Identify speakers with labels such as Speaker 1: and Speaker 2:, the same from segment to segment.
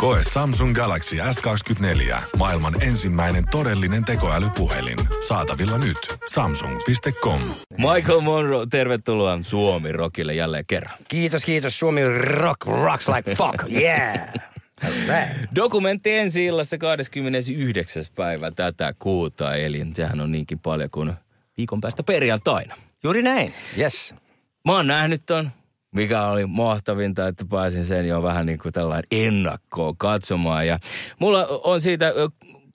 Speaker 1: Koe Samsung Galaxy S24. Maailman ensimmäinen todellinen tekoälypuhelin. Saatavilla nyt. Samsung.com.
Speaker 2: Michael Monroe, tervetuloa Suomi Rockille jälleen kerran.
Speaker 3: Kiitos, kiitos. Suomi rock rocks like fuck. Yeah.
Speaker 2: Dokumentti ensi illassa 29. päivä tätä kuuta, eli sehän on niinkin paljon kuin viikon päästä perjantaina.
Speaker 3: Juuri näin, yes.
Speaker 2: Mä oon nähnyt ton, mikä oli mahtavinta, että pääsin sen jo vähän niin kuin tällainen ennakkoon katsomaan. Ja mulla on siitä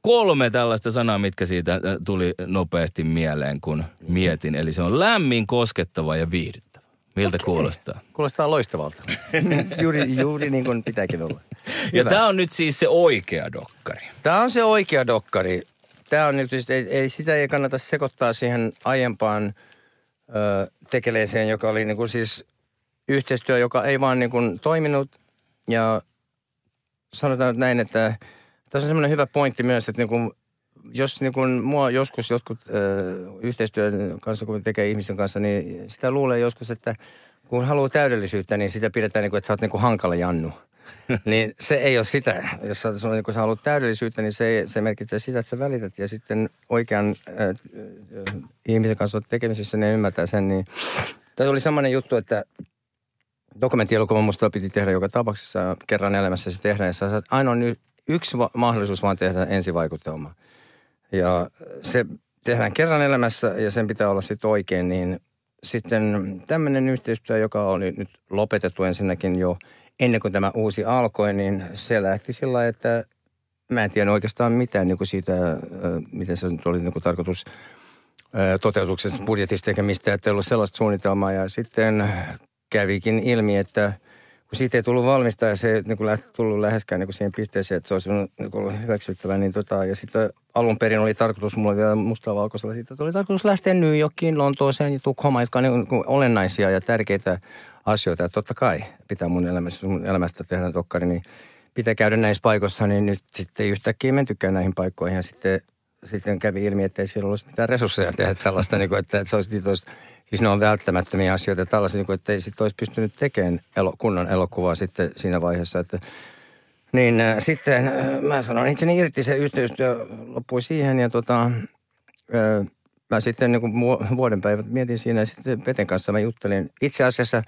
Speaker 2: kolme tällaista sanaa, mitkä siitä tuli nopeasti mieleen, kun mietin. Eli se on lämmin, koskettava ja viihdyttävä. Miltä okay. kuulostaa?
Speaker 3: Kuulostaa loistavalta. juuri, juuri niin kuin pitääkin olla.
Speaker 2: Ja tämä on nyt siis se oikea dokkari.
Speaker 3: Tämä on se oikea dokkari. Tämä on nyt, ei, ei, sitä ei kannata sekoittaa siihen aiempaan ö, tekeleeseen, joka oli niin kuin siis yhteistyö, joka ei vaan niin kuin toiminut. Ja sanotaan nyt näin, että tässä on semmoinen hyvä pointti myös, että niin kuin, jos niin kuin mua joskus jotkut ö, yhteistyön kanssa, kun tekee ihmisten kanssa, niin sitä luulee joskus, että kun haluaa täydellisyyttä, niin sitä pidetään niin kuin, että sä oot niin kuin hankala jannu. niin se ei ole sitä. Jos sä, sun, niin kun sä haluat täydellisyyttä, niin se, se merkitsee sitä, että sä välität ja sitten oikean äh, äh, ihmisen kanssa olet tekemisissä, ne ymmärtää sen. Niin. Tämä oli samainen juttu, että dokumenttielokuva musta piti tehdä joka tapauksessa kerran elämässä se tehdä. Ja sä ainoa nyt yksi va- mahdollisuus vaan tehdä ensivaikutelma. Ja se tehdään kerran elämässä ja sen pitää olla sitten oikein, niin sitten tämmöinen yhteistyö, joka oli nyt lopetettu ensinnäkin jo ennen kuin tämä uusi alkoi, niin se lähti sillä että mä en tiedä oikeastaan mitään niin kuin siitä, miten se oli niin kuin tarkoitus toteutuksesta budjetista eikä mistään, että ei ollut sellaista suunnitelmaa. Ja sitten kävikin ilmi, että kun siitä ei tullut valmista ja se ei niin tullut läheskään niin kuin siihen pisteeseen, että se olisi niin hyväksyttävä, niin tota, ja sitten alun perin oli tarkoitus, mulla vielä mustaa valkoisella, siitä oli tarkoitus lähteä New Yorkiin, Lontooseen ja Tukholmaan, jotka on niin kuin olennaisia ja tärkeitä asioita. Ja totta kai pitää mun elämästä, mun elämästä tehdä dokkari, niin pitää käydä näissä paikoissa, niin nyt sitten yhtäkkiä mentykään näihin paikkoihin. Ja sitten, sitten kävi ilmi, että ei siellä olisi mitään resursseja tehdä tällaista, niin kuin, että, että se olisi, olisi Siis ne on välttämättömiä asioita tällaisia, niin kuin, että ei sitten olisi pystynyt tekemään elo, kunnon elokuvaa sitten siinä vaiheessa, että niin äh, sitten äh, mä sanoin itseni irti, se yhteistyö loppui siihen ja tota, äh, mä sitten niin kuin vuoden päivät mietin siinä ja sitten Peten kanssa mä juttelin. Itse asiassa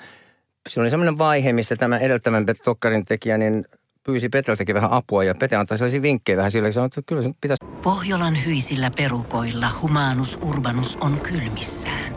Speaker 3: siinä oli semmoinen vaihe, missä tämä edeltävän Tokkarin tekijä niin pyysi Peteltäkin vähän apua ja Pete antoi sellaisia vinkkejä vähän sille, että kyllä se pitäisi...
Speaker 4: Pohjolan hyisillä perukoilla humanus urbanus on kylmissään.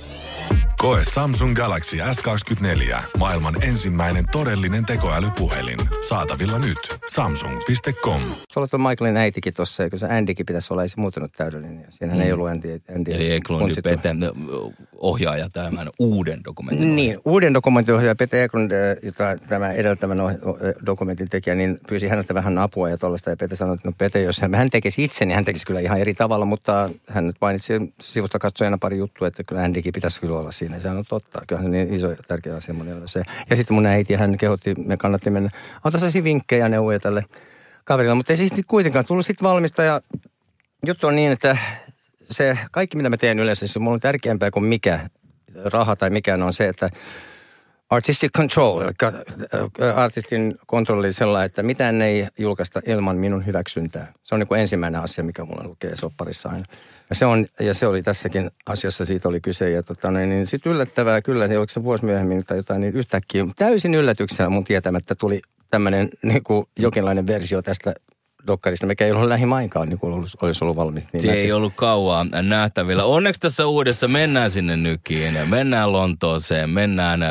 Speaker 1: Koe Samsung Galaxy S24. Maailman ensimmäinen todellinen tekoälypuhelin. Saatavilla nyt. Samsung.com.
Speaker 3: Sä olet Michaelin äitikin tuossa, eikö se Andykin pitäisi olla, ei se muuttunut täydellinen. Siinähän mm. ei ollut Andy. Andy
Speaker 2: Eli Eklund ohjaaja tämän uuden dokumentin.
Speaker 3: Niin, uuden dokumentin ohjaaja Pete Eklund, jota tämä edeltävän dokumentin tekijä, niin pyysi hänestä vähän apua ja tuollaista. Ja Pete sanoi, että no Pete, jos hän tekisi itse, niin hän tekisi kyllä ihan eri tavalla, mutta hän nyt mainitsi sivusta katsojana pari juttua, että kyllä Andykin pitäisi kyllä olla siinä. Se on totta. Kyllä se on niin iso ja tärkeä asia mun elämässä. Ja sitten mun äiti, hän kehotti, me kannatti mennä, antaa sellaisia vinkkejä ja neuvoja tälle kaverille. Mutta ei siis kuitenkaan tullut sitten valmista ja juttu on niin, että se kaikki mitä mä teen yleensä, se mulla on tärkeämpää kuin mikä raha tai mikään on se, että artistic control, eli äh, artistin kontrolli sellainen, että mitään ei julkaista ilman minun hyväksyntää. Se on niin kuin ensimmäinen asia, mikä mulla lukee sopparissa aina. Ja se, on, ja se oli tässäkin asiassa, siitä oli kyse. Ja tota, niin, niin sitten yllättävää kyllä, se oliko se vuosi myöhemmin tai jotain, niin yhtäkkiä täysin yllätyksellä mun tietämättä tuli tämmöinen niin jokinlainen versio tästä dokkarista, mikä ei ollut lähimainkaan, niin kuin olisi, olisi ollut valmis. Niin
Speaker 2: Se
Speaker 3: mä-
Speaker 2: ei ollut kauaa nähtävillä. Onneksi tässä uudessa mennään sinne nykiin. Mennään Lontooseen, mennään äh,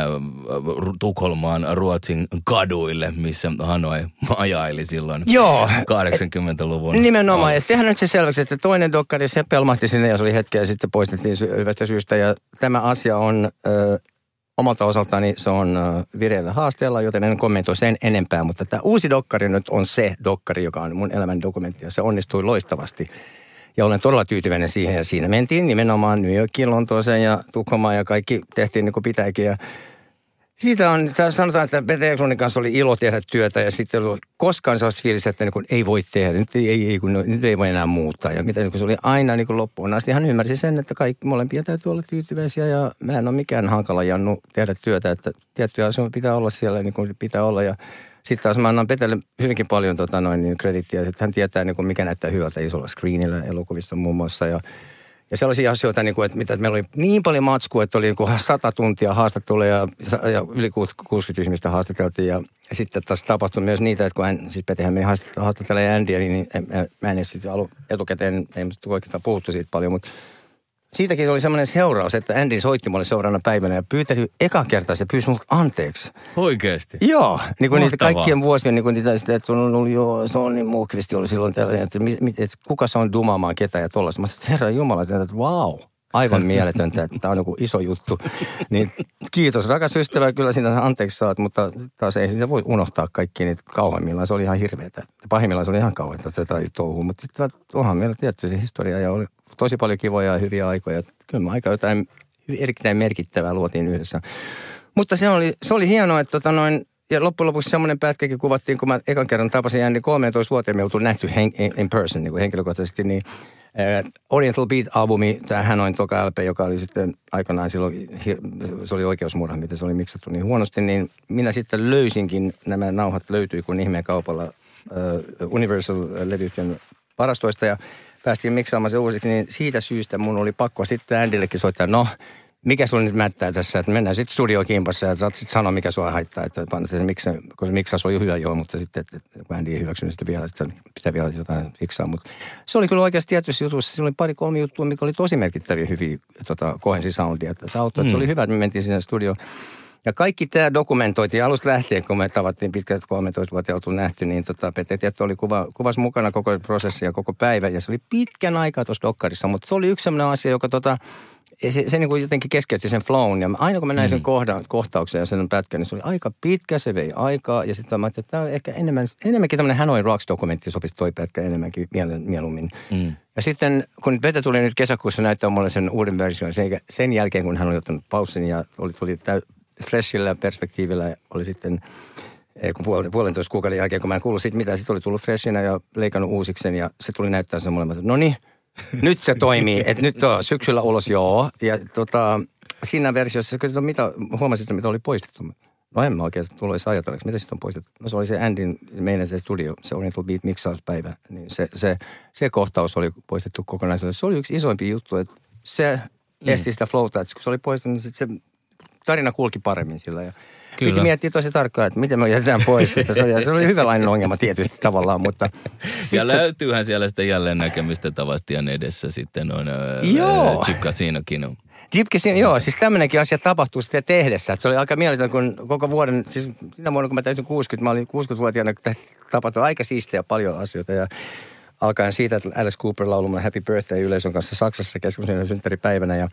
Speaker 2: Tukholmaan, Ruotsin kaduille, missä Hanoi majaili silloin
Speaker 3: Joo.
Speaker 2: 80-luvun.
Speaker 3: Nimenomaan, ja sehän nyt se selväksi, että toinen dokkari, se pelmahti sinne ja se oli hetkeä sitten poistettiin hyvästä syystä. Ja tämä asia on ö, omalta osaltani, se on vireillä haasteella, joten en kommentoi sen enempää. Mutta tämä uusi dokkari nyt on se dokkari, joka on mun elämän dokumentti ja se onnistui loistavasti. Ja olen todella tyytyväinen siihen ja siinä mentiin nimenomaan New Yorkiin, Lontooseen ja Tukholmaan ja kaikki tehtiin niin kuin pitääkin. Ja siitä on, sanotaan, että Peter Ekronin kanssa oli ilo tehdä työtä ja sitten oli koskaan sellaista fiilistä, että niin kuin ei voi tehdä, nyt ei, ei, kun, nyt ei voi enää muuttaa. Ja mitä, niin kuin se oli aina niin kuin loppuun asti. Hän ymmärsi sen, että kaikki molempia täytyy olla tyytyväisiä ja mä en ole mikään hankala jannu tehdä työtä, että tiettyjä asioita pitää olla siellä niin kuin pitää olla ja sitten taas mä annan Petelle hyvinkin paljon tota noin, niin kredittiä, että hän tietää, niin kuin mikä näyttää hyvältä isolla screenillä elokuvissa muun muassa. Ja, ja sellaisia asioita, niin kuin, että, mitä, että meillä oli niin paljon matskua, että oli niin kuin 100 tuntia haastatteluja ja, ja yli 60 ihmistä haastateltiin. Ja, ja sitten taas tapahtui myös niitä, että kun hän, siis Petehän meni haastattelemaan Andyä, niin en, mä, mä en edes sitten alu, etukäteen, ei oikeastaan puhuttu siitä paljon, mutta siitäkin oli semmoinen seuraus, että Andy soitti mulle seuraavana päivänä ja pyyteli eka kertaa, se pyysi multa anteeksi.
Speaker 2: Oikeasti.
Speaker 3: Joo, niin kuin niitä kaikkien vuosien, niin kuin niitä, sitä, että on ollut, joo, se on niin Mulkvisti oli silloin tällainen, että, mit, että kuka se on dumaamaan ketä ja tollaista. Mä sanoin, että herra Jumala, että wow, aivan mieletöntä, että tämä on joku iso juttu. Niin kiitos rakas ystävä, kyllä sinä anteeksi saat, mutta taas ei sitä voi unohtaa kaikki niitä kauhaimmillaan. Se oli ihan hirveetä. Pahimmillaan se oli ihan kauheata, että se tai touhu, mutta sitten onhan meillä tietty se historia ja oli tosi paljon kivoja ja hyviä aikoja. Kyllä me aika jotain erittäin merkittävää luotiin yhdessä. Mutta se oli, se oli hienoa, että tota noin, ja loppujen lopuksi semmoinen pätkäkin kuvattiin, kun mä ekan kerran tapasin Andy 13 vuoteen, me oltu nähty hen, in, person niin kuin henkilökohtaisesti, niin äh, Oriental Beat-albumi, tämä Hanoin toka LP, joka oli sitten aikanaan silloin, se oli oikeusmurha, miten se oli miksattu niin huonosti, niin minä sitten löysinkin, nämä nauhat löytyi kun ihmeen kaupalla äh, Universal-levyyhtiön varastoista ja päästiin miksaamaan se uusiksi, niin siitä syystä mun oli pakko sitten Andillekin soittaa, no mikä sulla nyt mättää tässä, että mennään sitten studiokimpassa ja saat sitten sanoa, mikä sua haittaa, että panna se miksi, koska se miksaus oli hyvä joo, mutta sitten, että, että kun Andy ei hyväksynyt sitä vielä, että pitää vielä jotain fiksaa, mutta se oli kyllä oikeasti tietyssä jutussa, siinä oli pari kolme juttua, mikä oli tosi merkittäviä hyviä tota, kohensi soundia, että se auttoi, että se oli hyvä, että me mentiin sinne studioon. Ja kaikki tämä dokumentoitiin alusta lähtien, kun me tavattiin pitkät 13 vuotta oltu nähty, niin tota, Pete Tietto oli kuva, kuvas mukana koko prosessi ja koko päivä. Ja se oli pitkän aikaa tuossa dokkarissa, mutta se oli yksi sellainen asia, joka tota, se, se niin kuin jotenkin keskeytti sen flown. Ja aina kun mä näin sen kohdan, kohtauksen ja sen pätkän, niin se oli aika pitkä, se vei aikaa. Ja sitten mä ajattelin, että tämä on ehkä enemmän, enemmänkin tämmöinen Hanoi Rocks-dokumentti sopisi toi pätkä enemmänkin mieluummin.
Speaker 2: Mm.
Speaker 3: Ja sitten kun Pete tuli nyt kesäkuussa näyttää mulle sen uuden version, sen, sen jälkeen kun hän oli ottanut paussin ja oli, tuli täy, freshillä perspektiivillä oli sitten, eh, kun puolen, puolentoista kuukauden jälkeen, kun mä en kuullut siitä mitään, sitten oli tullut freshinä ja leikannut uusiksi sen ja se tuli näyttää sen sanoin, no niin, nyt se toimii, että nyt on syksyllä ulos, joo. Ja tota, siinä versiossa, kyllä mitä, huomasit, että mitä oli poistettu. No en mä oikein tullut edes ajatelleeksi, mitä sitten on poistettu. No se oli se Andin, meidän se studio, se Oriental Beat miksauspäivä, niin se, se, se kohtaus oli poistettu kokonaisuudessaan. Se oli yksi isoimpi juttu, että se esti sitä flowta, että kun se oli poistettu, niin sit se tarina kulki paremmin sillä. Ja
Speaker 2: Kyllä.
Speaker 3: Piti miettiä tosi tarkkaan, että miten me jätetään pois. Että se, oli, se oli hyvälainen ongelma tietysti tavallaan, mutta...
Speaker 2: Ja löytyyhän siellä sitä jälleen näkemistä Tavastian edessä sitten on
Speaker 3: Joo.
Speaker 2: Chip Casinokin.
Speaker 3: Jipkesin, joo, siis tämmöinenkin asia tapahtuu sitten tehdessä. Että se oli aika mieletön, kun koko vuoden, siis siinä vuonna kun mä täytin 60, mä olin 60-vuotiaana, kun tapahtui aika siistejä paljon asioita. Ja alkaen siitä, että Alice Cooper laulumaan Happy Birthday yleisön kanssa Saksassa keskustelun synttäripäivänä ja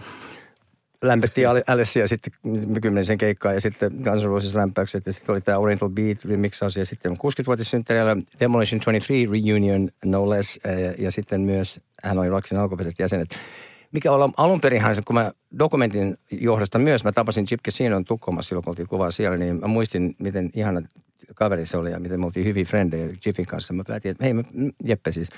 Speaker 3: lämpettiin Ale- Alicea sitten kymmenisen keikkaa ja sitten Guns N' Roses lämpäykset ja sitten oli tämä Oriental Beat remixaus ja sitten 60-vuotissynttäreillä Demolition 23 Reunion no less ja, ja sitten myös hän oli Rocksin alkuperäiset jäsenet. Mikä olla alun perinhan, kun mä dokumentin johdosta myös, mä tapasin Chip Casinon Tukholmassa silloin, kun oltiin kuvaa siellä, niin mä muistin, miten ihana kaveri se oli ja miten me oltiin hyviä frendejä Chipin kanssa. Mä päätin, että hei, mä, Jeppe siis,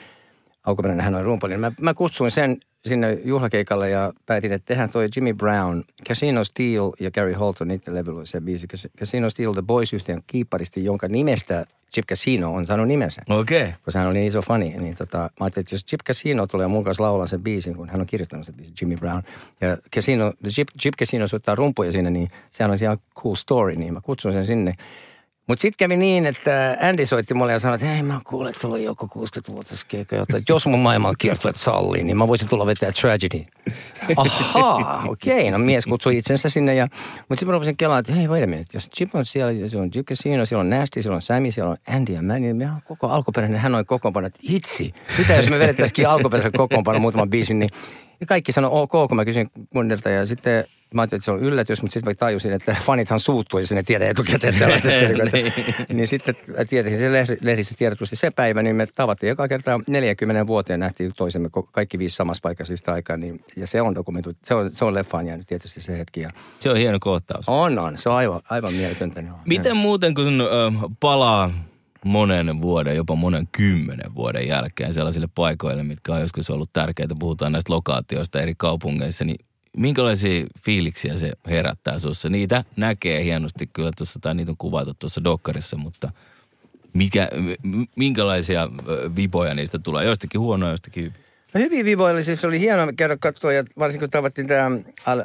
Speaker 3: alkuperäinen hän on rumpali. Mä, mä kutsuin sen sinne juhlakeikalle ja päätin, että tehdään toi Jimmy Brown, Casino Steel ja Gary Holt on niiden levyllä se biisi. Cas- Casino Steel The Boys yhteen kiipparisti, jonka nimestä Chip Casino on saanut nimensä.
Speaker 2: Okei. Okay.
Speaker 3: Koska hän oli niin iso fani, niin tota, mä ajattelin, että jos Chip Casino tulee mun kanssa laulaa sen biisin, kun hän on kirjoittanut sen biisin, Jimmy Brown. Ja Casino, Chip, Chip Casino soittaa rumpuja siinä, niin sehän on ihan cool story, niin mä kutsun sen sinne. Mutta sitten kävi niin, että Andy soitti mulle ja sanoi, että hei mä kuulen, että sulla on joku 60-vuotias keikka, että jos mun maailman kiertueet sallii, niin mä voisin tulla vetää Tragedy. Ahaa, okei, okay. no mies kutsui itsensä sinne ja, mutta sitten mä rupesin kelaamaan, että hei wait a minute, jos Chip on siellä, siellä on Jim Casino, siellä on Nasty, siellä on Sammy, siellä on Andy ja mä, niin mä koko alkuperäinen, hän on kokoonpano, hitsi, mitä jos me vedettäisikin alkuperäisen kokoonpano muutaman biisin, niin ja kaikki sanoi ok, kun mä kysyin kunnilta ja sitten mä ajattelin, että se on yllätys, mutta sitten mä tajusin, että fanithan suuttuu, jos ne tiedä etukäteen tällaista. niin. niin sitten tietenkin se lehdistötiedotusti se päivä, niin me tavattiin joka kerta 40 vuoteen nähtiin toisemme kaikki viisi samassa paikassa yhtä aikaa. Niin, ja se on dokumentu, se on, se on leffaan jäänyt tietysti se hetki. Ja
Speaker 2: se on hieno kohtaus.
Speaker 3: On, on. Se on aivan, aivan mieletöntä.
Speaker 2: Miten muuten, kun äh, palaa monen vuoden, jopa monen kymmenen vuoden jälkeen sellaisille paikoille, mitkä on joskus ollut tärkeitä. Puhutaan näistä lokaatioista eri kaupungeissa, niin minkälaisia fiiliksiä se herättää sinussa? Niitä näkee hienosti kyllä tuossa, tai niitä on kuvattu tuossa dokkarissa, mutta mikä, minkälaisia viboja niistä tulee? Joistakin huonoja, joistakin hyviä.
Speaker 3: No hyvin vivoilla, siis oli hieno käydä katsoa, ja varsinkin kun tavattiin tämä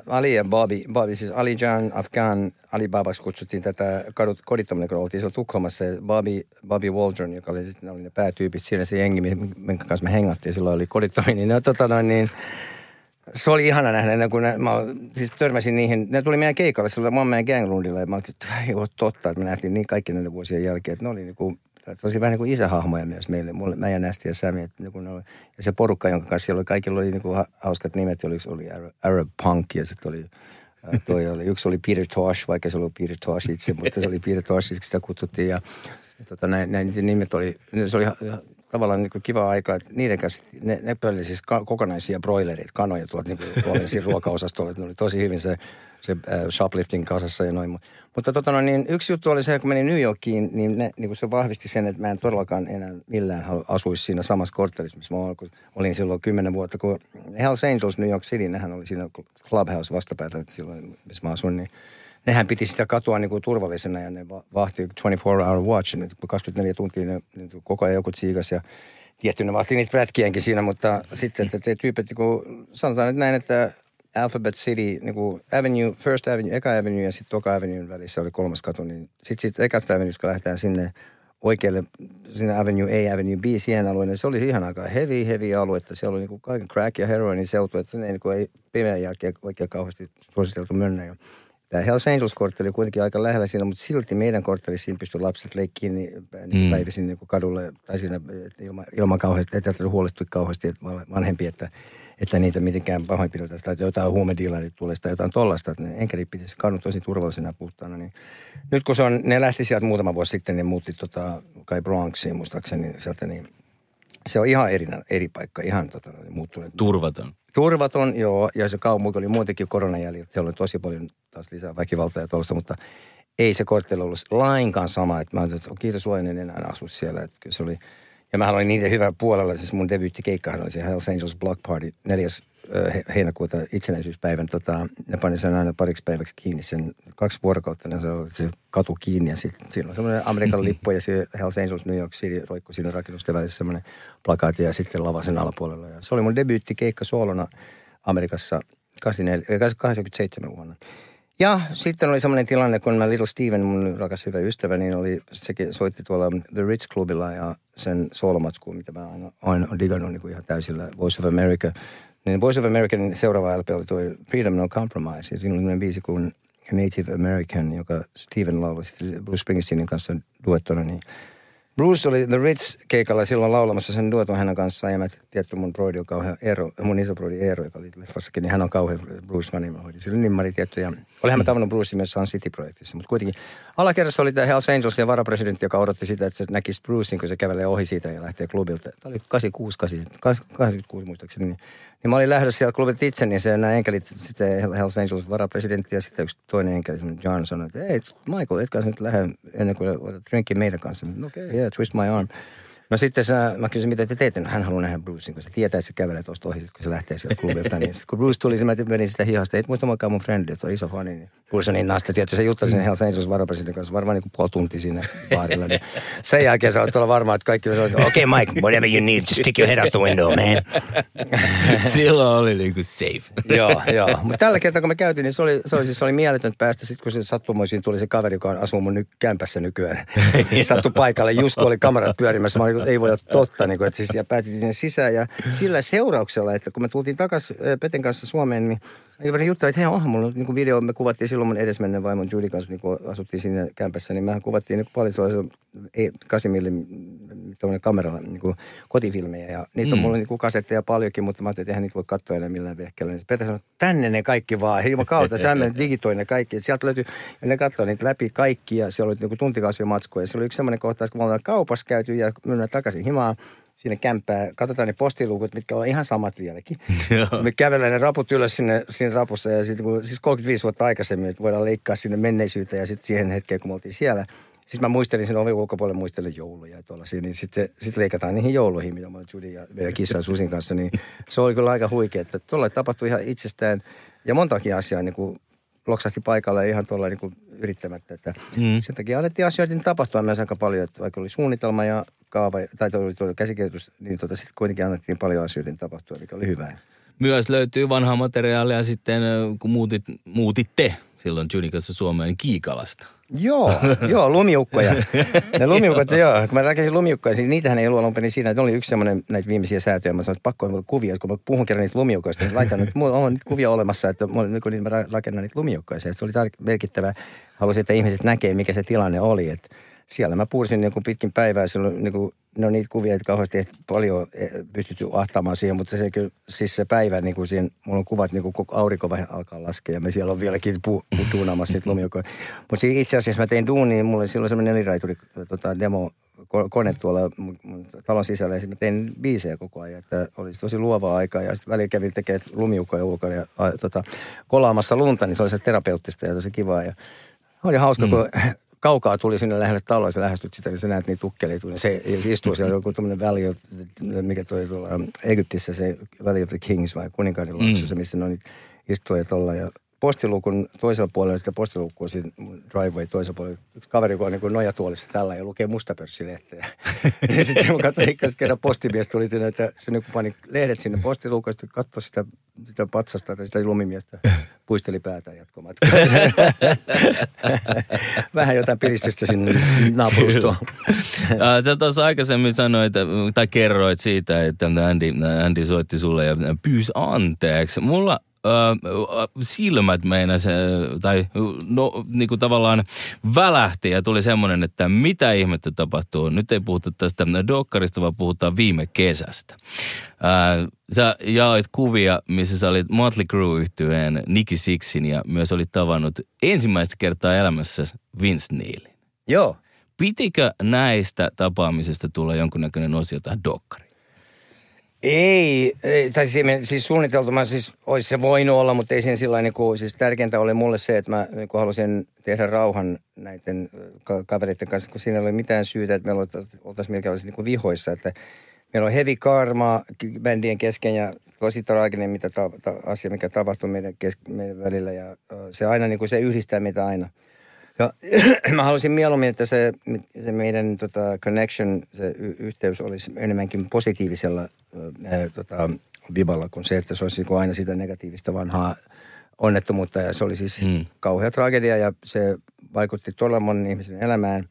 Speaker 3: Ali ja Bobby, Bobby siis Ali Jan Afghan, Ali Babaksi kutsuttiin tätä kadut, kodittominen, kun oltiin siellä Tukholmassa, Bobby, Bobby Waldron, joka oli sitten oli ne päätyypit, siinä se jengi, minkä kanssa me hengattiin, silloin oli kodittominen, niin, no, tota noin, niin se oli ihana nähdä, kun ne, mä siis törmäsin niihin, ne tuli meidän keikalle silloin One Man Gang Rundilla, ja mä olin, että ei ole totta, että me nähtiin niin kaikki näiden vuosien jälkeen, että ne oli niin kuin tosi vähän niin kuin isähahmoja myös meille. Mulle, mä ja Nästi ja Sami. Että niin kuin ja se porukka, jonka kanssa siellä oli, kaikilla oli niin kuin hauskat nimet. Oli, oli Arab Punk ja sitten oli, toi oli, yksi oli Peter Tosh, vaikka se oli Peter Tosh itse, mutta se oli Peter Tosh, siksi sitä kutsuttiin. Ja, ja tota, näin, näin nimet oli, se oli tavallaan niin kiva aika, että niiden kanssa, ne, ne pölli siis kokonaisia broilerit, kanoja tuolta niin kuin, ruokaosastolla, että ne oli tosi hyvin se se äh, shoplifting kasassa ja noin. Mutta tota, no, niin yksi juttu oli se, kun menin New Yorkiin, niin, ne, niin kuin se vahvisti sen, että mä en todellakaan enää millään asuisi siinä samassa korttelissa, missä mä olin silloin kymmenen vuotta. Kun Hells Angels New York City, nehän oli siinä Clubhouse vastapäätä silloin, missä mä asuin, niin nehän piti sitä katua niin kuin turvallisena ja ne vahti 24 hour watch, niin 24 tuntia ne, niin koko ajan joku tsiikas ja tietty ne vahti niitä prätkienkin siinä, mutta sitten että te tyypit, niin sanotaan nyt näin, että Alphabet City, niin kuin Avenue, First Avenue, Eka Avenue ja sitten Toka Avenue välissä oli kolmas katu, niin sitten sit Ekasta Avenue, kun lähdetään sinne oikealle, sinne Avenue A, Avenue B, siihen alueelle, se oli ihan aika heavy, heavy alue, että siellä oli niin kuin kaiken crack ja heroinin seutu, että sinne niin kuin ei pimeän jälkeen oikein kauheasti suositeltu mennä. Tämä Hells Angels-kortteli oli kuitenkin aika lähellä siinä, mutta silti meidän korttelissa siinä pystyi lapset leikkiin niin, niin mm. päivisin niin kadulle tai siinä ilman, ilman kauheasti, että huolehtui kauheasti että vanhempi, että että niitä mitenkään pahoinpideltäisiin tai jotain huumediilarit tulee tai jotain tollasta. Että ne enkelit pitäisi kadun tosi turvallisena puhtaana. Niin nyt kun se on, ne lähti sieltä muutama vuosi sitten, niin muutti tota, kai Bronxiin muistaakseni sieltä, niin se on ihan eri, eri paikka, ihan tota, muuttunut.
Speaker 2: Turvaton.
Speaker 3: Turvaton, joo. Ja se kaupunki oli muutenkin koronan jäljiltä. Siellä oli tosi paljon taas lisää väkivaltaa ja tuollaista, mutta ei se kortteli ollut lainkaan sama. Että mä ajattelin, että kiitos luojan, en enää asu siellä. Että kyllä se oli, ja mä olin niiden hyvä puolella, siis mun debyyttikeikkahan oli se Hells Angels Block Party 4. heinäkuuta itsenäisyyspäivän. Tota, ne pani sen aina pariksi päiväksi kiinni sen kaksi vuorokautta, niin se, se katu kiinni ja sitten siinä on semmoinen Amerikan lippu ja se Hells Angels New York City roikku siinä rakennusten välissä semmoinen plakaati ja sitten lava sen alapuolella. Ja se oli mun debyyttikeikka soolona Amerikassa 84, 87 vuonna. Ja sitten oli semmoinen tilanne, kun mä Little Steven, mun rakas hyvä ystävä, niin oli, sekin soitti tuolla The Ritz Clubilla ja sen soolomatskuun, mitä mä aina olen digannut niin kuin ihan täysillä, Voice of America. Niin Voice of American seuraava LP oli tuo Freedom No Compromise. Ja siinä oli biisi kuin Native American, joka Steven lauloi sitten Bruce Springsteenin kanssa duettona, niin – Bruce oli The Ritz-keikalla silloin laulamassa sen dueton hänen kanssaan. Ja mä tietty mun broidi on kauhean ero, mun iso broidi Eero, joka oli leffassakin, niin hän on kauhean Bruce-fani. Mä hoidin sille nimmari tietty. Ja olihan mä tavannut Bruce myös Sun City-projektissa. Mutta kuitenkin alakerrassa oli tämä Hells Angels ja varapresidentti, joka odotti sitä, että se näkisi Brucein, kun se kävelee ohi siitä ja lähtee klubilta. Tämä oli 86, 86 muistaakseni. Niin niin mä olin lähdössä sieltä klubit itse, niin se nämä enkelit, sitten Hells Angels varapresidentti ja sitten yksi toinen enkeli, John sanoi, että ei Michael, etkä nyt lähde ennen kuin otat drinkin meidän kanssa. Okei, okay, yeah, twist my arm. No sitten sä, mä kysyin, mitä te teette? No, hän haluaa nähdä Brucein, kun se tietää, että se kävelee tuosta ohi, kun se lähtee sieltä klubilta. niin sit, kun Bruce tuli, se mä menin sitä hihasta. Et muista mukaan mun frendi, että se on iso fani. Niin Bruce on niin nasta, tiedätkö, se jutteli sen Hells Angels varapresidentin kanssa varmaan niin puoli tuntia siinä baarilla. Niin sen jälkeen sä oot olla varma, että kaikki on okei okay, Mike, whatever you need, just stick your head out the window, man.
Speaker 2: Silloin oli niinku safe.
Speaker 3: joo, joo. Mutta tällä kertaa, kun me käytiin, niin se oli, se oli, siis, se oli mieletöntä päästä. Sitten kun se sattumoisin tuli se kaveri, joka asuu mun ny- kämpässä nykyään. Sattui paikalle, just kun oli kamerat pyörimässä. Mä olin, ei voi olla totta. Niin kuin, että siis, ja pääsin sinne sisään. Ja sillä seurauksella, että kun me tultiin takaisin Peten kanssa Suomeen, niin Ivari juttu, että hei, onhan mulla niin kuin video, me kuvattiin silloin mun edesmenneen vaimon Judy kanssa, niin kun asuttiin siinä kämpässä, niin mehän kuvattiin niin paljon sellaisia 8 millin kameralla niin kuin kotifilmejä. Ja niitä on mm. mulla niin kuin kasetteja paljonkin, mutta mä ajattelin, että eihän niitä voi katsoa enää millään vehkeellä. Niin Peter sanoi, tänne ne kaikki vaan, ilman kautta, sä menet digitoin ne kaikki. sieltä löytyi, ja ne katsoi niitä läpi kaikki, ja siellä oli niin tuntikausia matskoja. Ja se oli yksi semmoinen kohtaus, kun me ollaan kaupassa käyty ja mennään takaisin himaan sinne kämppää. Katsotaan ne postilukut, mitkä on ihan samat vieläkin. Me kävellään ne raput ylös sinne, sinne rapussa ja sitten kun, siis 35 vuotta aikaisemmin, että voidaan leikkaa sinne menneisyyteen ja sitten siihen hetkeen, kun me oltiin siellä. Sitten mä muistelin sen ovin ulkopuolelle, muistelin jouluja ja tuollaisia, niin sitten sit leikataan niihin jouluihin, mitä mä olin Judy ja meidän kissa Susin kanssa, niin se oli kyllä aika huikea, että tuolla tapahtui ihan itsestään ja montakin asiaa niin kuin loksahti paikalle ihan tuolla niin kuin yrittämättä. Että mm. Sen takia alettiin asioita tapahtua myös aika paljon, että vaikka oli suunnitelma ja kaava, tai oli tuo käsikirjoitus, niin tota, sitten kuitenkin annettiin paljon asioita tapahtua, mikä oli hyvä.
Speaker 2: Myös löytyy vanhaa materiaalia sitten, kun muutit, muutitte silloin Junikassa Suomeen niin Kiikalasta.
Speaker 3: Joo, joo, lumiukkoja. Ne lumiukot, joo. Kun mä rakensin lumiukkoja, niin niitähän ei ollut alun perin siinä. Että oli yksi semmoinen näitä viimeisiä säätöjä. Mä sanoin, että pakko on kuvia. Kun mä puhun kerran niistä lumiukoista, niin laitan nyt, mulla on niitä kuvia olemassa, että mä, niin mä rakennan niitä lumiukkoja. Se oli merkittävä. Halusin, että ihmiset näkee, mikä se tilanne oli. Että siellä mä puursin niin kuin pitkin päivää. Silloin niin kuin, no niitä kuvia, että kauheasti ei paljon eh, pystytty ahtaamaan siihen, mutta se kyllä, siis se päivä, niin kuin siinä, mulla on kuvat, niin kuin koko aurinko vähän alkaa laskea ja me siellä on vieläkin pu, pu tuunaamassa niitä lumijokoja. Mutta itse asiassa mä tein duunia, mulla oli silloin semmoinen neliraituri tota, demo kone tuolla mun, mun talon sisällä ja mä tein biisejä koko ajan, että oli tosi luovaa aikaa ja sitten välillä kävin tekemään lumiukkoja ulkona ja a, tota, kolaamassa lunta, niin se oli se terapeuttista ja tosi kivaa ja oli hauska, mm. kun kaukaa tuli sinne lähelle taloa, sä lähestyt sitä, niin sä näet niitä tukkeleita. Se, se istuu siellä joku tämmöinen Valley of, mikä toi tuolla Egyptissä, se Valley of the Kings vai kuninkaiden mm. missä ne on niitä istuja tuolla. Ja postilukun toisella puolella, sitä postilukua siinä driveway toisella puolella, yksi kaveri, joka on niin nojatuolissa tällä ja lukee mustapörssilehteä. ja sitten kun katsoin ikkaisesti kerran postimies tuli sinne, että se niin pani lehdet sinne postilukuun, sitten katsoi sitä, sitä patsasta tai sitä lumimiestä, puisteli päätään jatkomatkaa. Vähän jotain piristystä sinne naapurustoon.
Speaker 2: Sä tuossa aikaisemmin sanoit, tai kerroit siitä, että Andy, Andy soitti sulle ja pyysi anteeksi. Mulla silmät meinas, tai no, niin kuin tavallaan välähti ja tuli semmoinen, että mitä ihmettä tapahtuu. Nyt ei puhuta tästä dokkarista, vaan puhutaan viime kesästä. Sä jaoit kuvia, missä sä olit Motley Crue yhtyeen Nicky Sixin ja myös olit tavannut ensimmäistä kertaa elämässä Vince Neilin.
Speaker 3: Joo.
Speaker 2: Pitikö näistä tapaamisista tulla jonkunnäköinen osio tähän dokkariin?
Speaker 3: Ei, ei tai siis, siis suunniteltu, mä siis olisi se voinut olla, mutta ei siinä sillä niin kuin, siis tärkeintä oli mulle se, että mä niin kuin halusin tehdä rauhan näiden kavereiden kanssa, kun siinä ei ole mitään syytä, että meillä oltaisiin melkein niin kuin vihoissa, että meillä on heavy karma bändien kesken ja tosi traaginen mitä ta, ta, asia, mikä tapahtui meidän, kes, meidän välillä ja se aina niin kuin se yhdistää mitä aina – ja mä haluaisin mieluummin, että se, se meidän tota, connection, se y- yhteys olisi enemmänkin positiivisella ää, tota, viballa kuin se, että se olisi niin aina sitä negatiivista vanhaa onnettomuutta. Ja se oli siis hmm. kauhea tragedia ja se vaikutti todella monen ihmisen elämään.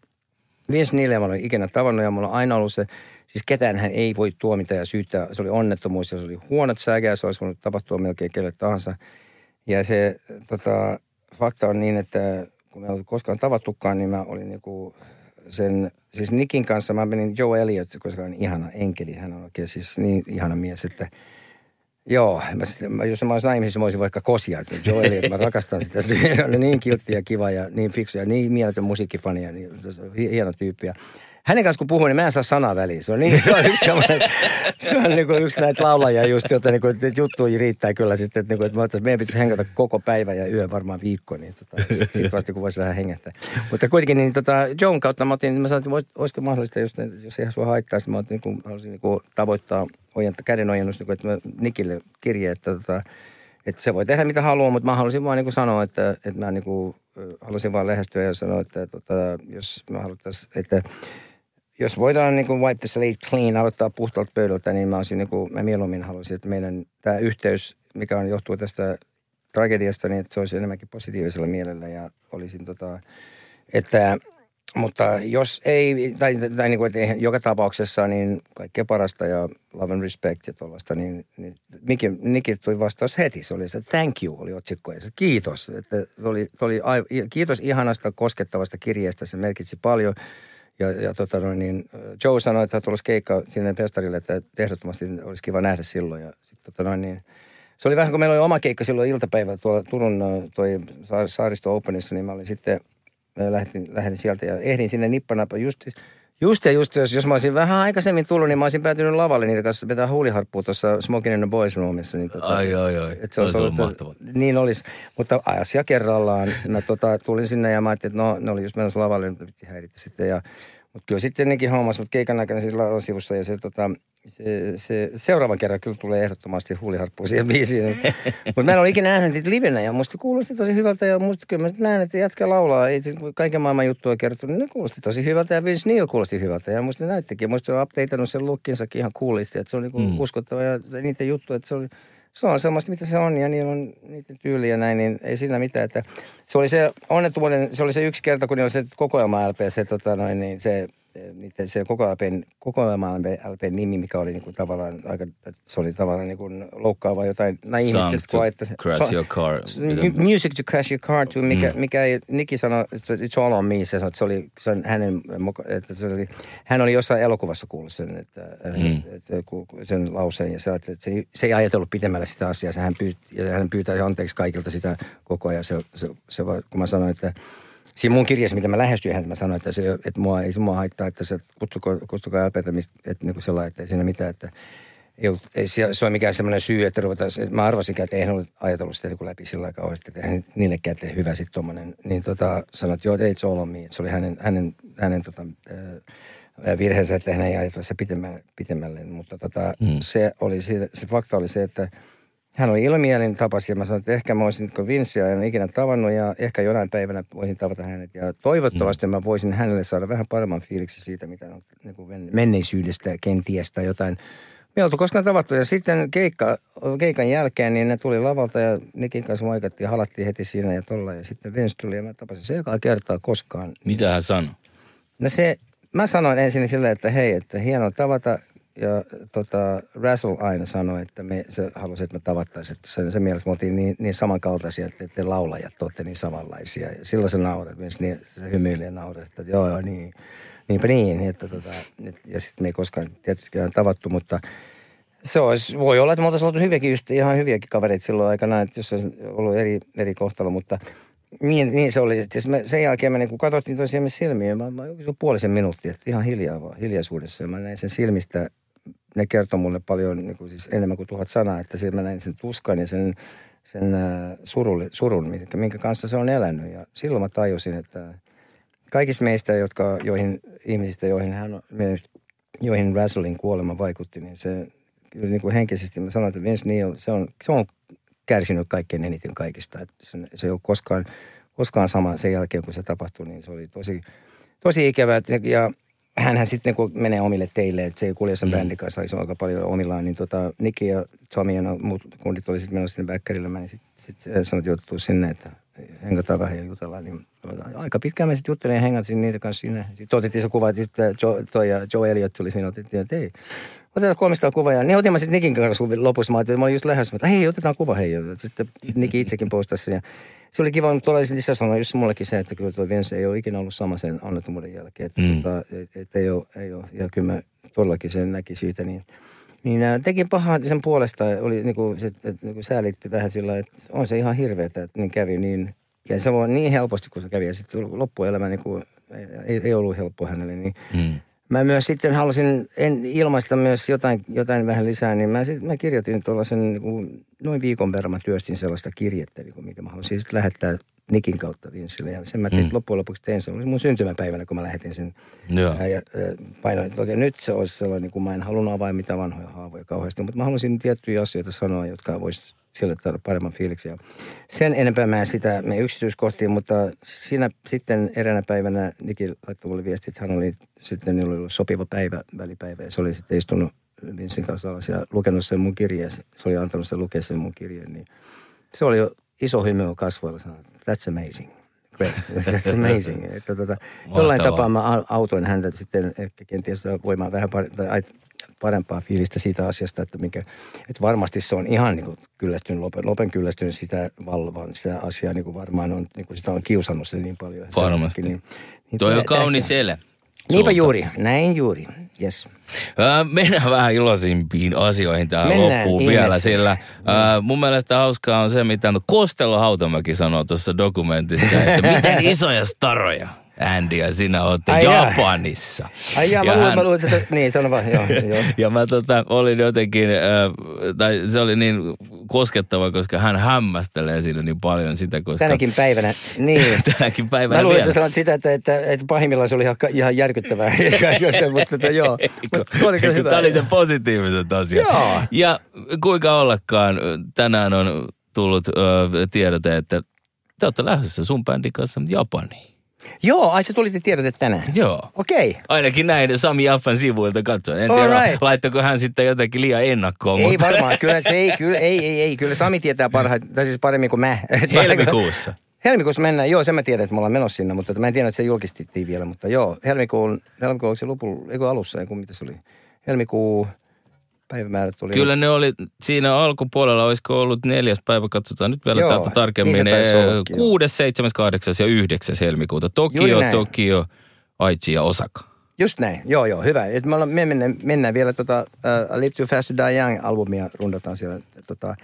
Speaker 3: Vince Neil mä olen ikinä tavannut ja mulla on aina ollut se, siis ketään hän ei voi tuomita ja syyttää. Se oli onnettomuus ja se oli huonot säkeä, se olisi voinut tapahtua melkein kelle tahansa. Ja se tota, fakta on niin, että kun me ei koskaan tavattukaan, niin mä olin niinku sen, siis Nikin kanssa mä menin Joe Elliot, koska hän on ihana enkeli. Hän on oikein siis niin ihana mies, että Joo, mä, jos mä olisin naimisissa, mä olisin vaikka kosia. Joe Elliot, mä rakastan sitä. Se oli niin kiltti ja kiva ja niin fiksu ja niin mieletön musiikkifani ja niin, hieno tyyppi. Ja hänen kanssa kun puhuu, niin mä en saa sanaa väliin. Se on, niin, se on yksi, se on niin kuin yksi näitä laulajia just, jota niin kuin, että juttuja riittää kyllä sitten, että, niin kuin, että mä meidän pitäisi hengata koko päivä ja yö varmaan viikko, niin tota, sitten vasta kun voisi vähän hengättää. Mutta kuitenkin niin tota, Joan kautta mä otin, mä sanoin, että olisiko mahdollista, just, jos ihan sua haittaisi, mä otin, niin kuin, halusin niin kuin, tavoittaa ojenta, käden ojennus, niin kuin, että mä Nikille kirje, että tota, että se voi tehdä mitä haluaa, mutta mä halusin vaan niin kuin sanoa, että, että mä niin kuin, halusin vaan lähestyä ja sanoa, että, että, tota, jos mä haluttaisiin, että jos voidaan niin kuin wipe the slate clean, aloittaa puhtaalta pöydältä, niin mä, olisin, niin kuin, mä mieluummin haluaisin, että meidän tämä yhteys, mikä on johtuu tästä tragediasta, niin että se olisi enemmänkin positiivisella mielellä ja olisin tota, että mutta jos ei, tai, tai niin kuin, että joka tapauksessa, niin kaikkea parasta ja love and respect ja tuollaista, niin, niin Niki, Niki tuli vastaus heti. Se oli se thank you, oli otsikko. Ja se kiitos. Että oli, oli, kiitos ihanasta, koskettavasta kirjeestä. Se merkitsi paljon. Ja, ja tota noin, niin Joe sanoi, että tulossa keikka sinne festarille, että ehdottomasti olisi kiva nähdä silloin. Ja sit, tota noin, niin, se oli vähän kuin meillä oli oma keikka silloin iltapäivä tuolla Turun toi Saaristo Openissa, niin mä olin sitten – mä lähdin, lähdin sieltä ja ehdin sinne nippanapa just, just ja just, jos, jos mä olisin vähän aikaisemmin tullut, niin mä olisin päätynyt lavalle niiden kanssa vetää huuliharppua tuossa Smoking in the Boys Roomissa. Niin tota,
Speaker 2: ai, ai, ai.
Speaker 3: Että se olisi ollut, mahtavaa. Niin olisi, mutta asia kerrallaan. Mä tota, tulin sinne ja mä ajattelin, että no, ne oli just menossa lavalle, niin piti häiritä sitten. Ja, mutta kyllä sitten nekin hommasi, mutta keikan aikana sillä sivussa ja se tota, se, se, seuraavan kerran kyllä tulee ehdottomasti huuliharppu siihen biisiin. Mutta mä en ole ikinä nähnyt niitä livenä ja musta kuulosti tosi hyvältä ja musta kyllä mä näen, että jätkä laulaa. Ei kaiken maailman juttua kerrottu, niin ne kuulosti tosi hyvältä ja Vince Neil kuulosti hyvältä ja musta näyttikin. Musta se on updateannut sen lookinsakin ihan coolisti, että se on niinku mm. uskottava ja se, niiden juttu, että se oli, se on semmoista, mitä se on ja niillä on niiden tyyli ja näin, niin ei siinä mitään. Että se oli se onnettomuuden, se oli se yksi kerta, kun oli se kokoelma LP, se, tota noin, niin se niiden se koko LPn, koko LPn nimi, mikä oli niin kuin tavallaan aika, se oli tavallaan niin kuin loukkaava jotain näin
Speaker 2: ihmiset koe, että... crash so, your car.
Speaker 3: Music to crash your car to, mikä, mm. mikä ei, Niki sanoi, it's all on me, se, että se oli, se on hänen, että se oli, hän oli jossain elokuvassa kuullut sen, että, mm. että, sen lauseen ja se, että se, ei, se ei ajatellut pitemmälle sitä asiaa, se hän, pyyt, ja hän pyytää anteeksi kaikilta sitä koko ajan, se, se, se, kun mä sanoin, että siinä mun kirjassa, mitä mä lähestyin häntä, mä sanoin, että, se, että mua ei mua haittaa, että se kutsuko, kutsuko LPtä, että niin kuin sellainen, että ei siinä mitään, että ei, ollut, ei se ole mikään semmoinen syy, että ruvetaan, että mä arvasin, että eihän ollut ajatellut sitä niin läpi sillä aikaa kauheasti, että eihän niillekään tee hyvä sitten tuommoinen. Niin tota, sanoin, että joo, all on me. Että se oli hänen, hänen, hänen tota, virheensä, että hän ei ajatellut se pitemmälle, pitemmälle. mutta tota, mm. se, oli, se, se fakta oli se, että – hän oli ilmielin tapas ja mä sanoin, että ehkä mä olisin, kun Vinssia en ikinä tavannut ja ehkä jonain päivänä voisin tavata hänet. Ja toivottavasti mm. mä voisin hänelle saada vähän paremman fiiliksi siitä, mitä on niin kuin menneisyydestä kenties tai jotain. Me oltu koskaan tavattu ja sitten keikka, keikan jälkeen niin ne tuli lavalta ja Nikin kanssa moikattiin ja halattiin heti siinä ja tolla. Ja sitten Vince tuli ja mä tapasin se joka kertaa koskaan.
Speaker 2: Mitä hän sanoi?
Speaker 3: No se, mä sanoin ensin silleen, että hei, että hienoa tavata ja tota, Russell aina sanoi, että me, se halusi, että me tavattaisiin. Että sen, sen mielestä me oltiin niin, niin samankaltaisia, että te laulajat olette niin samanlaisia. Ja silloin se naurat, myös niin, se hymyilee naurat, että joo, joo, niin, niinpä niin. Että, tota, ja sitten me ei koskaan tietysti tavattu, mutta se olisi, voi olla, että me oltaisiin oltu hyviäkin, ihan hyviäkin kavereita silloin aikana, että jos olisi ollut eri, eri kohtalo, mutta – niin, niin se oli. Siis me, sen jälkeen me niin katsottiin toisiamme silmiin. Mä, mä puolisen minuuttia, että ihan hiljaa vaan, hiljaisuudessa. Ja mä näin sen silmistä ne kertoo mulle paljon niin kuin siis enemmän kuin tuhat sanaa, että siinä mä näin sen tuskan ja sen, sen äh, surun, surun, minkä, kanssa se on elänyt. Ja silloin mä tajusin, että kaikista meistä, jotka, joihin, ihmisistä, joihin, hän, joihin Razzlin kuolema vaikutti, niin se niin kuin henkisesti, mä sanoin, että Vince Neil, se on, se on kärsinyt kaikkein eniten kaikista. Että se, se ei ole koskaan, koskaan sama sen jälkeen, kun se tapahtui, niin se oli tosi, tosi ikävä. Ja hänhän sitten kun menee omille teille, että se ei kulje sen mm. bändin kanssa, se on aika paljon omillaan, niin tota, Niki ja Tommy ja no, muut kundit oli sitten menossa sinne bäkkärille, mä niin sitten sit sanoin, että tuu sinne, että hengataan vähän ja jutellaan. Niin, aika pitkään mä sitten juttelin ja hengatin niiden kanssa sinne. Sitten otettiin se kuva, että sitten Joe, toi ja Joe Elliot tuli siinä, otettiin, että ei, otetaan 300 kuvaa. Ja niin otin mä sitten Nikin kanssa lopussa, mä ajattelin, että mä olin just lähdössä, että hei, otetaan kuva hei. Sitten Niki itsekin postasi ja se oli kiva, mutta tuolla lisää sanoa just mullekin se, että kyllä tuo Vince ei ole ikinä ollut sama sen onnettomuuden jälkeen. Että mm. tota, et, et ei, ole, ei ole, ja kyllä mä todellakin sen näki siitä, niin niin teki pahaa sen puolesta, oli niin kuin, se, että, niin kuin säälitti vähän sillä että on se ihan hirveetä, että niin kävi niin. Ja se on niin helposti, kun se kävi. Ja sitten loppuelämä niin kuin, ei, ei, ollut helppo hänelle. Niin, mm. Mä myös sitten halusin en ilmaista myös jotain, jotain vähän lisää, niin mä, sit, mä kirjoitin tuollaisen niin noin viikon verran mä työstin sellaista kirjettä, niin mikä mä halusin sitten lähettää Nikin kautta Vinsille. Ja sen mä mm. loppujen lopuksi tein. Se oli mun syntymäpäivänä, kun mä lähetin sen.
Speaker 2: Joo.
Speaker 3: Ja, ja painoin, että okei, nyt se olisi sellainen, niin kuin mä en halunnut avaa mitään vanhoja kauheasti. Mutta mä halusin tiettyjä asioita sanoa, jotka voisi sille saada paremman fiiliksi. Ja sen enempää mä en sitä me yksityiskohtiin, mutta siinä sitten eräänä päivänä Niki laittoi mulle viesti, että hän oli sitten oli ollut sopiva päivä, välipäivä. Ja se oli sitten istunut Vincin kanssa alas ja lukenut sen mun kirjeen. Se oli antanut sen lukea sen mun kirjeen. Niin se oli jo iso hymy kasvoilla sanoa, that's amazing. Great, that's amazing. että tota, jollain tapaa mä autoin häntä sitten ehkä kenties voimaan vähän parempaa fiilistä siitä asiasta, että, mikä, että varmasti se on ihan niin kuin kyllästynyt, Lopen, Lopen kyllästynyt sitä valvoa, sitä asiaa niin kuin varmaan on, niin kuin sitä on kiusannut se niin paljon.
Speaker 2: Varmasti. Niin, niin Toi on kaunis ele.
Speaker 3: Niinpä juuri, näin juuri, yes.
Speaker 2: Mennään vähän iloisimpiin asioihin tähän Mennään loppuun ihmeessä. vielä, sillä äh, mun mielestä hauskaa on se, mitä Kostelo Hautamäki sanoo tuossa dokumentissa, että miten isoja staroja Andy ja sinä olette Ai Japanissa.
Speaker 3: Ai jaa, mä, luulen, mä luulen, että niin, sano vaan, joo, joo.
Speaker 2: ja mä tota, olin jotenkin, äh, tai se oli niin koskettava, koska hän hämmästelee siinä niin paljon sitä, koska...
Speaker 3: Tänäkin päivänä, niin.
Speaker 2: Tänäkin päivänä
Speaker 3: Mä luulen, että sanot sitä, että, että, että pahimmillaan se oli ihan, ihan järkyttävää. mutta että, joo.
Speaker 2: Tämä oli se positiiviset asiat. Joo. Ja kuinka ollakaan, tänään on tullut ö, tiedote, että te olette lähdössä sun bändin kanssa Japaniin.
Speaker 3: Joo, ai se tulitte tiedote tänään.
Speaker 2: Joo.
Speaker 3: Okei. Okay.
Speaker 2: Ainakin näin Sami Jaffan sivuilta katsoen. En tiedä, right. laittako hän sitten jotenkin liian ennakkoon.
Speaker 3: Ei mutta... varmaan, kyllä se ei, kyllä, ei, ei, ei, kyllä Sami tietää parhaiten, tai siis paremmin kuin mä.
Speaker 2: Helmikuussa.
Speaker 3: Helmikuussa mennään, joo, sen mä tiedän, että me ollaan menossa sinne, mutta mä en tiedä, että se julkistettiin vielä, mutta joo, helmikuun, helmikuun se lopulla, eikö alussa, eikö mitä se oli, helmikuu, päivämäärät tuli.
Speaker 2: Kyllä ne oli, siinä alkupuolella olisiko ollut neljäs päivä, katsotaan nyt vielä Joo, täältä tarkemmin. Niin kuudes, seitsemäs, kahdeksas ja yhdeksäs helmikuuta. Tokio, Tokio, Aichi ja Osaka.
Speaker 3: Just näin, joo joo, hyvä. Et me, ollaan, me mennään, mennään vielä tota, uh, Live Too Fast to Die Young-albumia rundataan siellä. Tota,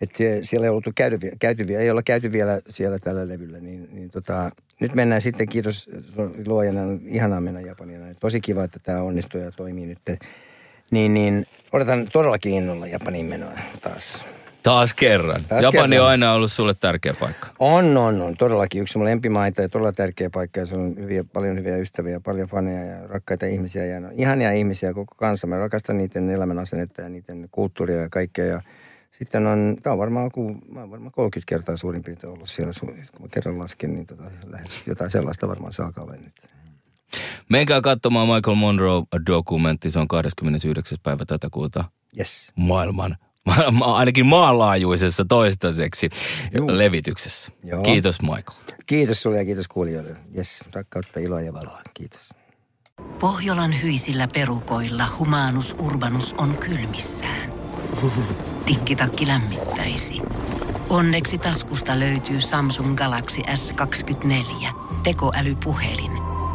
Speaker 3: että siellä ei, ollut käyty, käyty, ei olla käyty vielä siellä tällä levyllä, niin, niin tota, nyt mennään sitten, kiitos luojana, ihanaa mennä Japaniin. Tosi kiva, että tämä onnistuu ja toimii nyt. Niin, niin odotan todellakin innolla Japanin menoa taas.
Speaker 2: Taas kerran. Taas Japani kerran. on aina ollut sulle tärkeä paikka.
Speaker 3: On, on, on. Todellakin yksi mun lempimaita ja todella tärkeä paikka. Ja se on hyviä, paljon hyviä ystäviä, paljon faneja ja rakkaita ihmisiä. Ja no, ihania ihmisiä koko kanssa. Mä rakastan niiden elämän asennetta ja niiden kulttuuria ja kaikkea. Ja sitten on, tämä on varmaan, kun, mä varmaan 30 kertaa suurin piirtein ollut siellä. Kun mä kerran lasken, niin tota, lähes jotain sellaista varmaan saa nyt.
Speaker 2: Menkää katsomaan Michael Monroe-dokumentti, se on 29. päivä tätä kuuta.
Speaker 3: Yes.
Speaker 2: Maailman ma- ainakin maanlaajuisessa toistaiseksi Juu. levityksessä. Joo. Kiitos Michael.
Speaker 3: Kiitos sulle ja kiitos kuulijoille. Yes, rakkautta, iloa ja valoa. Kiitos.
Speaker 4: Pohjolan hyisillä perukoilla humanus urbanus on kylmissään. Tikkitakki lämmittäisi. Onneksi taskusta löytyy Samsung Galaxy S24 tekoälypuhelin –